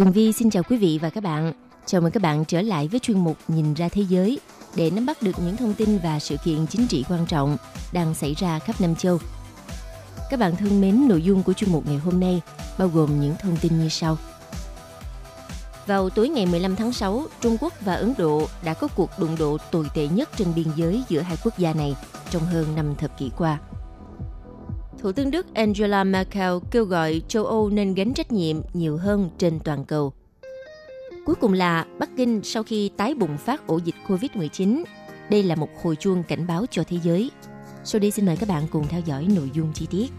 Tường Vi xin chào quý vị và các bạn. Chào mừng các bạn trở lại với chuyên mục Nhìn ra thế giới để nắm bắt được những thông tin và sự kiện chính trị quan trọng đang xảy ra khắp Nam châu. Các bạn thân mến, nội dung của chuyên mục ngày hôm nay bao gồm những thông tin như sau. Vào tối ngày 15 tháng 6, Trung Quốc và Ấn Độ đã có cuộc đụng độ tồi tệ nhất trên biên giới giữa hai quốc gia này trong hơn 5 thập kỷ qua. Thủ tướng Đức Angela Merkel kêu gọi châu Âu nên gánh trách nhiệm nhiều hơn trên toàn cầu. Cuối cùng là Bắc Kinh sau khi tái bùng phát ổ dịch COVID-19. Đây là một hồi chuông cảnh báo cho thế giới. Sau đây xin mời các bạn cùng theo dõi nội dung chi tiết.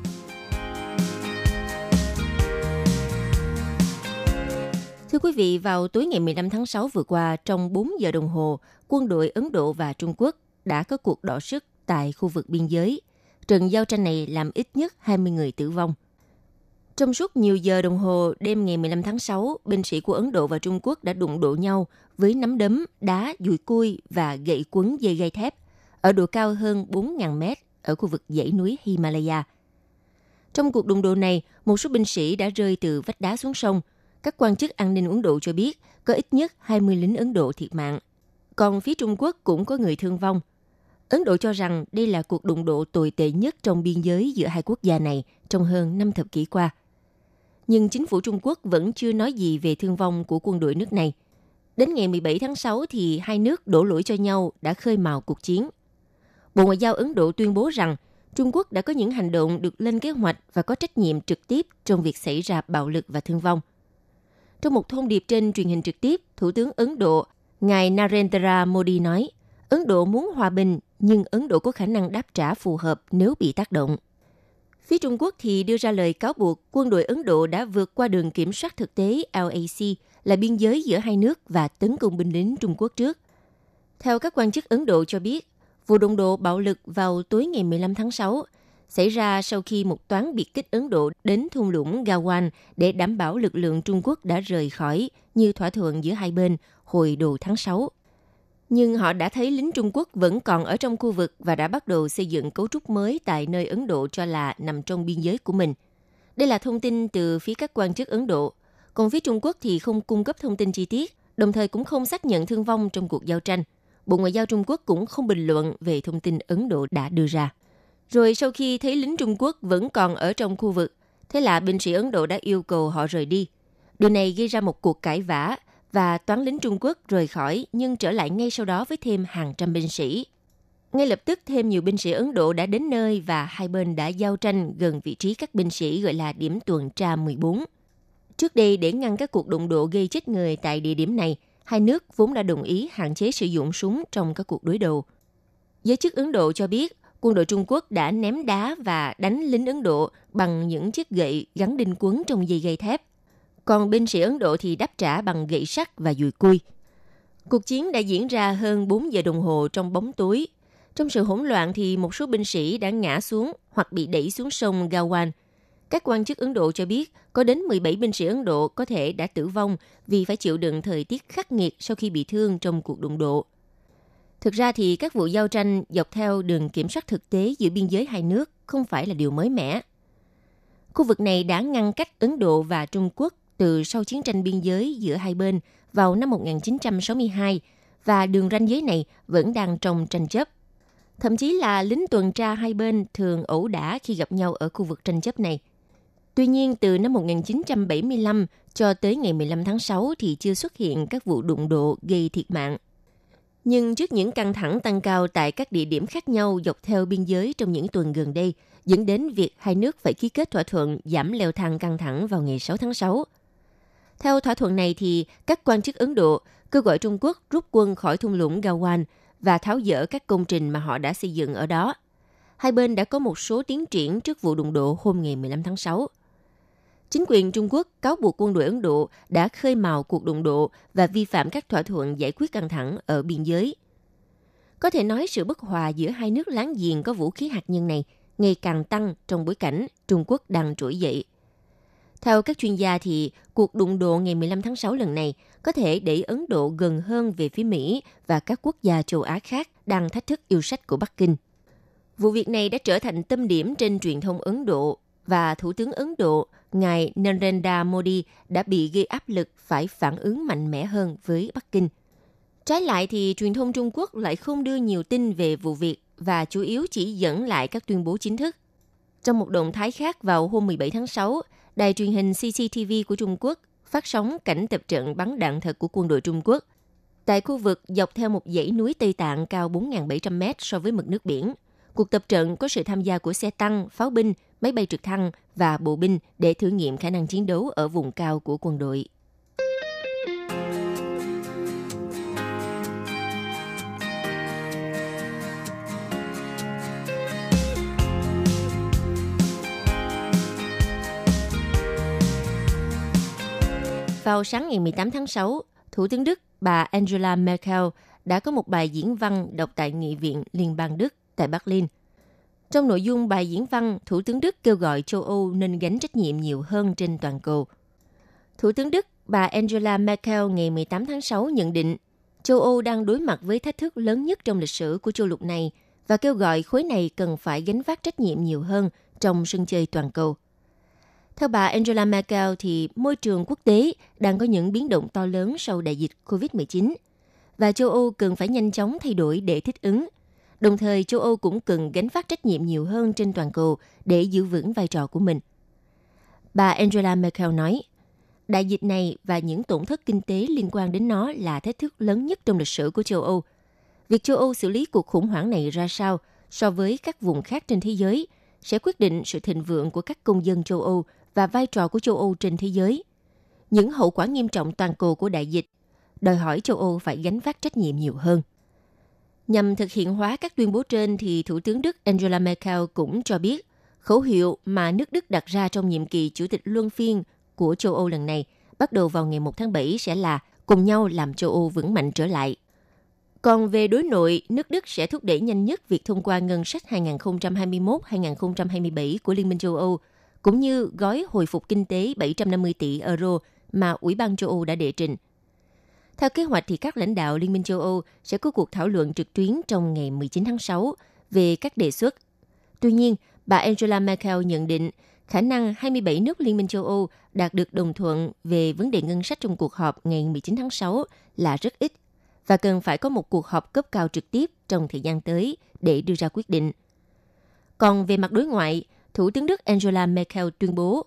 Thưa quý vị, vào tối ngày 15 tháng 6 vừa qua, trong 4 giờ đồng hồ, quân đội Ấn Độ và Trung Quốc đã có cuộc đọ sức tại khu vực biên giới – Trận giao tranh này làm ít nhất 20 người tử vong. Trong suốt nhiều giờ đồng hồ đêm ngày 15 tháng 6, binh sĩ của Ấn Độ và Trung Quốc đã đụng độ nhau với nắm đấm, đá, dùi cui và gậy quấn dây gai thép ở độ cao hơn 4.000 mét ở khu vực dãy núi Himalaya. Trong cuộc đụng độ này, một số binh sĩ đã rơi từ vách đá xuống sông. Các quan chức an ninh Ấn Độ cho biết có ít nhất 20 lính Ấn Độ thiệt mạng. Còn phía Trung Quốc cũng có người thương vong. Ấn Độ cho rằng đây là cuộc đụng độ tồi tệ nhất trong biên giới giữa hai quốc gia này trong hơn 5 thập kỷ qua. Nhưng chính phủ Trung Quốc vẫn chưa nói gì về thương vong của quân đội nước này. Đến ngày 17 tháng 6 thì hai nước đổ lỗi cho nhau đã khơi mào cuộc chiến. Bộ Ngoại giao Ấn Độ tuyên bố rằng Trung Quốc đã có những hành động được lên kế hoạch và có trách nhiệm trực tiếp trong việc xảy ra bạo lực và thương vong. Trong một thông điệp trên truyền hình trực tiếp, Thủ tướng Ấn Độ, ngài Narendra Modi nói, Ấn Độ muốn hòa bình nhưng Ấn Độ có khả năng đáp trả phù hợp nếu bị tác động. Phía Trung Quốc thì đưa ra lời cáo buộc quân đội Ấn Độ đã vượt qua đường kiểm soát thực tế LAC là biên giới giữa hai nước và tấn công binh lính Trung Quốc trước. Theo các quan chức Ấn Độ cho biết, vụ đụng độ bạo lực vào tối ngày 15 tháng 6 xảy ra sau khi một toán biệt kích Ấn Độ đến thung lũng Gawan để đảm bảo lực lượng Trung Quốc đã rời khỏi như thỏa thuận giữa hai bên hồi đầu tháng 6 nhưng họ đã thấy lính Trung Quốc vẫn còn ở trong khu vực và đã bắt đầu xây dựng cấu trúc mới tại nơi Ấn Độ cho là nằm trong biên giới của mình. Đây là thông tin từ phía các quan chức Ấn Độ. Còn phía Trung Quốc thì không cung cấp thông tin chi tiết, đồng thời cũng không xác nhận thương vong trong cuộc giao tranh. Bộ Ngoại giao Trung Quốc cũng không bình luận về thông tin Ấn Độ đã đưa ra. Rồi sau khi thấy lính Trung Quốc vẫn còn ở trong khu vực, thế là binh sĩ Ấn Độ đã yêu cầu họ rời đi. Điều này gây ra một cuộc cãi vã và toán lính Trung Quốc rời khỏi nhưng trở lại ngay sau đó với thêm hàng trăm binh sĩ. Ngay lập tức thêm nhiều binh sĩ Ấn Độ đã đến nơi và hai bên đã giao tranh gần vị trí các binh sĩ gọi là điểm tuần tra 14. Trước đây để ngăn các cuộc đụng độ gây chết người tại địa điểm này, hai nước vốn đã đồng ý hạn chế sử dụng súng trong các cuộc đối đầu. Giới chức Ấn Độ cho biết quân đội Trung Quốc đã ném đá và đánh lính Ấn Độ bằng những chiếc gậy gắn đinh quấn trong dây gây thép còn binh sĩ Ấn Độ thì đáp trả bằng gậy sắt và dùi cui. Cuộc chiến đã diễn ra hơn 4 giờ đồng hồ trong bóng tối. Trong sự hỗn loạn thì một số binh sĩ đã ngã xuống hoặc bị đẩy xuống sông Gawan. Các quan chức Ấn Độ cho biết có đến 17 binh sĩ Ấn Độ có thể đã tử vong vì phải chịu đựng thời tiết khắc nghiệt sau khi bị thương trong cuộc đụng độ. Thực ra thì các vụ giao tranh dọc theo đường kiểm soát thực tế giữa biên giới hai nước không phải là điều mới mẻ. Khu vực này đã ngăn cách Ấn Độ và Trung Quốc từ sau chiến tranh biên giới giữa hai bên vào năm 1962 và đường ranh giới này vẫn đang trong tranh chấp. Thậm chí là lính tuần tra hai bên thường ẩu đả khi gặp nhau ở khu vực tranh chấp này. Tuy nhiên, từ năm 1975 cho tới ngày 15 tháng 6 thì chưa xuất hiện các vụ đụng độ gây thiệt mạng. Nhưng trước những căng thẳng tăng cao tại các địa điểm khác nhau dọc theo biên giới trong những tuần gần đây, dẫn đến việc hai nước phải ký kết thỏa thuận giảm leo thang căng thẳng vào ngày 6 tháng 6 theo thỏa thuận này thì các quan chức Ấn Độ kêu gọi Trung Quốc rút quân khỏi thung lũng Gawan và tháo dỡ các công trình mà họ đã xây dựng ở đó. Hai bên đã có một số tiến triển trước vụ đụng độ hôm ngày 15 tháng 6. Chính quyền Trung Quốc cáo buộc quân đội Ấn Độ đã khơi mào cuộc đụng độ và vi phạm các thỏa thuận giải quyết căng thẳng ở biên giới. Có thể nói sự bất hòa giữa hai nước láng giềng có vũ khí hạt nhân này ngày càng tăng trong bối cảnh Trung Quốc đang trỗi dậy. Theo các chuyên gia thì cuộc đụng độ ngày 15 tháng 6 lần này có thể đẩy Ấn Độ gần hơn về phía Mỹ và các quốc gia châu Á khác đang thách thức yêu sách của Bắc Kinh. Vụ việc này đã trở thành tâm điểm trên truyền thông Ấn Độ và Thủ tướng Ấn Độ, ngài Narendra Modi đã bị gây áp lực phải phản ứng mạnh mẽ hơn với Bắc Kinh. Trái lại thì truyền thông Trung Quốc lại không đưa nhiều tin về vụ việc và chủ yếu chỉ dẫn lại các tuyên bố chính thức. Trong một động thái khác vào hôm 17 tháng 6, đài truyền hình CCTV của Trung Quốc phát sóng cảnh tập trận bắn đạn thật của quân đội Trung Quốc tại khu vực dọc theo một dãy núi Tây Tạng cao 4.700 mét so với mực nước biển. Cuộc tập trận có sự tham gia của xe tăng, pháo binh, máy bay trực thăng và bộ binh để thử nghiệm khả năng chiến đấu ở vùng cao của quân đội. Vào sáng ngày 18 tháng 6, Thủ tướng Đức bà Angela Merkel đã có một bài diễn văn đọc tại Nghị viện Liên bang Đức tại Berlin. Trong nội dung bài diễn văn, Thủ tướng Đức kêu gọi châu Âu nên gánh trách nhiệm nhiều hơn trên toàn cầu. Thủ tướng Đức bà Angela Merkel ngày 18 tháng 6 nhận định châu Âu đang đối mặt với thách thức lớn nhất trong lịch sử của châu lục này và kêu gọi khối này cần phải gánh vác trách nhiệm nhiều hơn trong sân chơi toàn cầu. Theo bà Angela Merkel thì môi trường quốc tế đang có những biến động to lớn sau đại dịch COVID-19 và châu Âu cần phải nhanh chóng thay đổi để thích ứng. Đồng thời châu Âu cũng cần gánh vác trách nhiệm nhiều hơn trên toàn cầu để giữ vững vai trò của mình. Bà Angela Merkel nói, đại dịch này và những tổn thất kinh tế liên quan đến nó là thách thức lớn nhất trong lịch sử của châu Âu. Việc châu Âu xử lý cuộc khủng hoảng này ra sao so với các vùng khác trên thế giới sẽ quyết định sự thịnh vượng của các công dân châu Âu và vai trò của châu Âu trên thế giới. Những hậu quả nghiêm trọng toàn cầu của đại dịch đòi hỏi châu Âu phải gánh vác trách nhiệm nhiều hơn. Nhằm thực hiện hóa các tuyên bố trên thì Thủ tướng Đức Angela Merkel cũng cho biết khẩu hiệu mà nước Đức đặt ra trong nhiệm kỳ chủ tịch luân phiên của châu Âu lần này bắt đầu vào ngày 1 tháng 7 sẽ là cùng nhau làm châu Âu vững mạnh trở lại. Còn về đối nội, nước Đức sẽ thúc đẩy nhanh nhất việc thông qua ngân sách 2021-2027 của Liên minh châu Âu – cũng như gói hồi phục kinh tế 750 tỷ euro mà Ủy ban châu Âu đã đệ trình. Theo kế hoạch thì các lãnh đạo Liên minh châu Âu sẽ có cuộc thảo luận trực tuyến trong ngày 19 tháng 6 về các đề xuất. Tuy nhiên, bà Angela Merkel nhận định khả năng 27 nước Liên minh châu Âu đạt được đồng thuận về vấn đề ngân sách trong cuộc họp ngày 19 tháng 6 là rất ít và cần phải có một cuộc họp cấp cao trực tiếp trong thời gian tới để đưa ra quyết định. Còn về mặt đối ngoại, Thủ tướng Đức Angela Merkel tuyên bố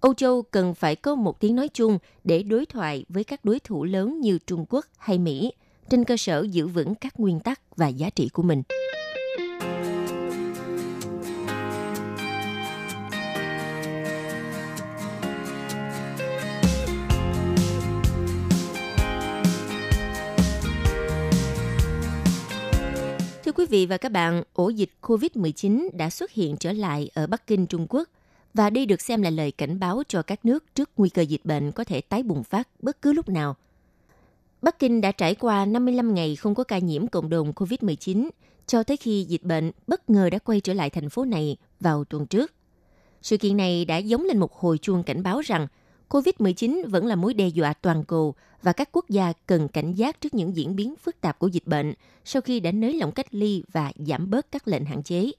Âu Châu cần phải có một tiếng nói chung để đối thoại với các đối thủ lớn như Trung Quốc hay Mỹ, trên cơ sở giữ vững các nguyên tắc và giá trị của mình. Quý vị và các bạn, ổ dịch COVID-19 đã xuất hiện trở lại ở Bắc Kinh, Trung Quốc và đây được xem là lời cảnh báo cho các nước trước nguy cơ dịch bệnh có thể tái bùng phát bất cứ lúc nào. Bắc Kinh đã trải qua 55 ngày không có ca nhiễm cộng đồng COVID-19 cho tới khi dịch bệnh bất ngờ đã quay trở lại thành phố này vào tuần trước. Sự kiện này đã giống lên một hồi chuông cảnh báo rằng COVID-19 vẫn là mối đe dọa toàn cầu và các quốc gia cần cảnh giác trước những diễn biến phức tạp của dịch bệnh sau khi đã nới lỏng cách ly và giảm bớt các lệnh hạn chế.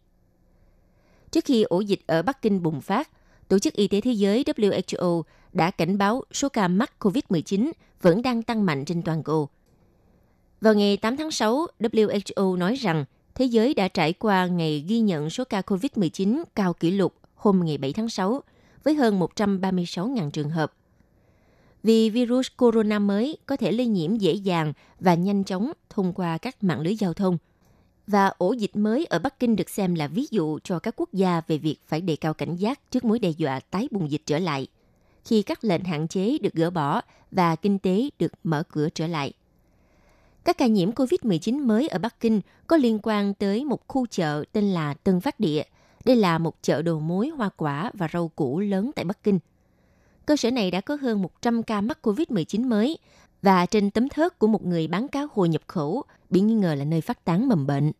Trước khi ổ dịch ở Bắc Kinh bùng phát, Tổ chức Y tế Thế giới WHO đã cảnh báo số ca mắc COVID-19 vẫn đang tăng mạnh trên toàn cầu. Vào ngày 8 tháng 6, WHO nói rằng thế giới đã trải qua ngày ghi nhận số ca COVID-19 cao kỷ lục hôm ngày 7 tháng 6 với hơn 136.000 trường hợp. Vì virus corona mới có thể lây nhiễm dễ dàng và nhanh chóng thông qua các mạng lưới giao thông. Và ổ dịch mới ở Bắc Kinh được xem là ví dụ cho các quốc gia về việc phải đề cao cảnh giác trước mối đe dọa tái bùng dịch trở lại, khi các lệnh hạn chế được gỡ bỏ và kinh tế được mở cửa trở lại. Các ca nhiễm COVID-19 mới ở Bắc Kinh có liên quan tới một khu chợ tên là Tân Phát Địa – đây là một chợ đồ mối hoa quả và rau củ lớn tại Bắc Kinh. cơ sở này đã có hơn 100 ca mắc COVID-19 mới và trên tấm thớt của một người bán cá hồi nhập khẩu bị nghi ngờ là nơi phát tán mầm bệnh.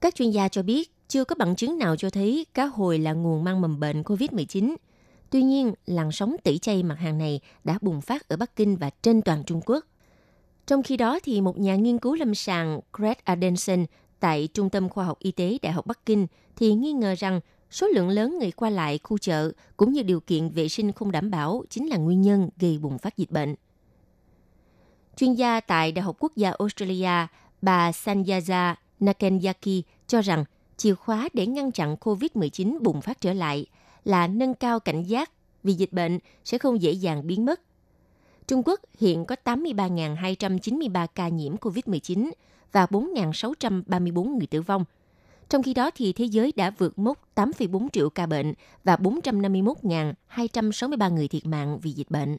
Các chuyên gia cho biết chưa có bằng chứng nào cho thấy cá hồi là nguồn mang mầm bệnh COVID-19. Tuy nhiên, làn sóng tẩy chay mặt hàng này đã bùng phát ở Bắc Kinh và trên toàn Trung Quốc. Trong khi đó, thì một nhà nghiên cứu lâm sàng Craig Adenson tại Trung tâm Khoa học Y tế Đại học Bắc Kinh thì nghi ngờ rằng số lượng lớn người qua lại khu chợ cũng như điều kiện vệ sinh không đảm bảo chính là nguyên nhân gây bùng phát dịch bệnh. Chuyên gia tại Đại học Quốc gia Australia, bà Sanyaza Nakenyaki cho rằng chìa khóa để ngăn chặn COVID-19 bùng phát trở lại là nâng cao cảnh giác vì dịch bệnh sẽ không dễ dàng biến mất. Trung Quốc hiện có 83.293 ca nhiễm COVID-19 và 4.634 người tử vong. Trong khi đó thì thế giới đã vượt mốc 8,4 triệu ca bệnh và 451.263 người thiệt mạng vì dịch bệnh.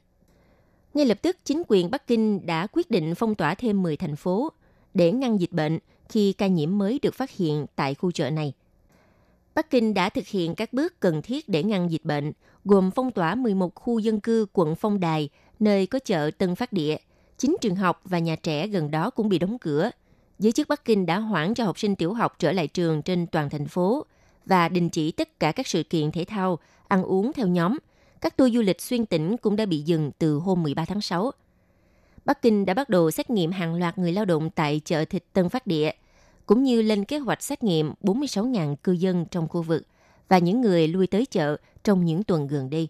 Ngay lập tức, chính quyền Bắc Kinh đã quyết định phong tỏa thêm 10 thành phố để ngăn dịch bệnh khi ca nhiễm mới được phát hiện tại khu chợ này. Bắc Kinh đã thực hiện các bước cần thiết để ngăn dịch bệnh, gồm phong tỏa 11 khu dân cư quận Phong Đài, nơi có chợ Tân Phát Địa. Chính trường học và nhà trẻ gần đó cũng bị đóng cửa. Giới chức Bắc Kinh đã hoãn cho học sinh tiểu học trở lại trường trên toàn thành phố và đình chỉ tất cả các sự kiện thể thao, ăn uống theo nhóm. Các tour du lịch xuyên tỉnh cũng đã bị dừng từ hôm 13 tháng 6. Bắc Kinh đã bắt đầu xét nghiệm hàng loạt người lao động tại chợ thịt Tân Phát Địa, cũng như lên kế hoạch xét nghiệm 46.000 cư dân trong khu vực và những người lui tới chợ trong những tuần gần đây.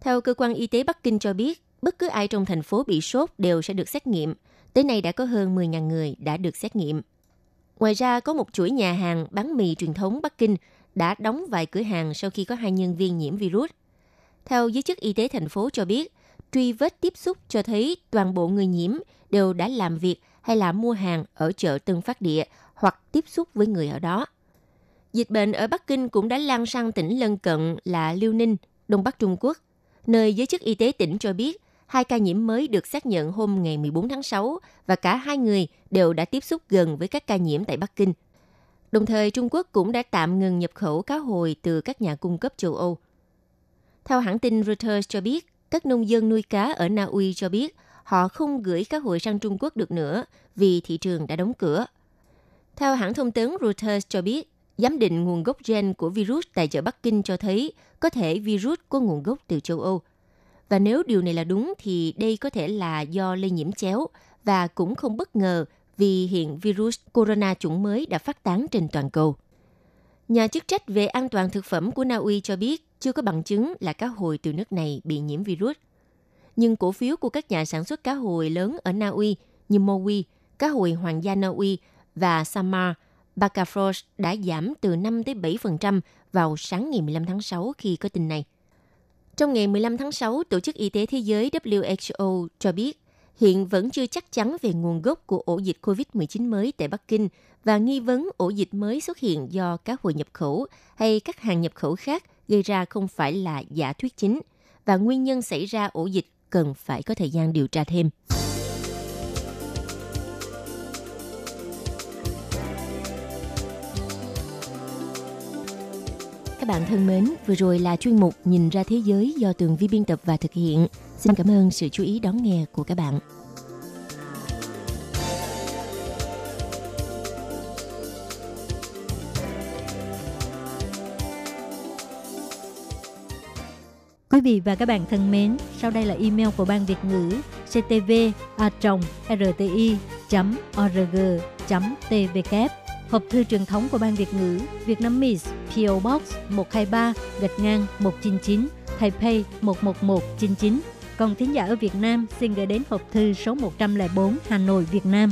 Theo cơ quan y tế Bắc Kinh cho biết, bất cứ ai trong thành phố bị sốt đều sẽ được xét nghiệm. Tới nay đã có hơn 10.000 người đã được xét nghiệm. Ngoài ra, có một chuỗi nhà hàng bán mì truyền thống Bắc Kinh đã đóng vài cửa hàng sau khi có hai nhân viên nhiễm virus. Theo giới chức y tế thành phố cho biết, truy vết tiếp xúc cho thấy toàn bộ người nhiễm đều đã làm việc hay là mua hàng ở chợ Tân Phát Địa hoặc tiếp xúc với người ở đó. Dịch bệnh ở Bắc Kinh cũng đã lan sang tỉnh lân cận là Liêu Ninh, Đông Bắc Trung Quốc, nơi giới chức y tế tỉnh cho biết hai ca nhiễm mới được xác nhận hôm ngày 14 tháng 6 và cả hai người đều đã tiếp xúc gần với các ca nhiễm tại Bắc Kinh. Đồng thời, Trung Quốc cũng đã tạm ngừng nhập khẩu cá hồi từ các nhà cung cấp châu Âu. Theo hãng tin Reuters cho biết, các nông dân nuôi cá ở Na Uy cho biết họ không gửi cá hồi sang Trung Quốc được nữa vì thị trường đã đóng cửa. Theo hãng thông tấn Reuters cho biết, giám định nguồn gốc gen của virus tại chợ Bắc Kinh cho thấy có thể virus có nguồn gốc từ châu Âu. Và nếu điều này là đúng thì đây có thể là do lây nhiễm chéo và cũng không bất ngờ vì hiện virus corona chủng mới đã phát tán trên toàn cầu. Nhà chức trách về an toàn thực phẩm của Na Uy cho biết chưa có bằng chứng là cá hồi từ nước này bị nhiễm virus. Nhưng cổ phiếu của các nhà sản xuất cá hồi lớn ở Na Uy như Mowi, cá hồi hoàng gia Na Uy và Samar, Bacafrost đã giảm từ 5 tới 7% vào sáng ngày 15 tháng 6 khi có tin này. Trong ngày 15 tháng 6, Tổ chức Y tế Thế giới WHO cho biết hiện vẫn chưa chắc chắn về nguồn gốc của ổ dịch COVID-19 mới tại Bắc Kinh và nghi vấn ổ dịch mới xuất hiện do các hội nhập khẩu hay các hàng nhập khẩu khác gây ra không phải là giả thuyết chính và nguyên nhân xảy ra ổ dịch cần phải có thời gian điều tra thêm. Các bạn thân mến, vừa rồi là chuyên mục Nhìn ra thế giới do Tường Vi biên tập và thực hiện. Xin cảm ơn sự chú ý đón nghe của các bạn. Quý vị và các bạn thân mến, sau đây là email của Ban Việt ngữ ctv a rti org tvk Hộp thư truyền thống của Ban Việt ngữ Việt Nam Miss PO Box 123 gạch ngang 199 Taipei 11199. Còn thính giả ở Việt Nam xin gửi đến hộp thư số 104 Hà Nội, Việt Nam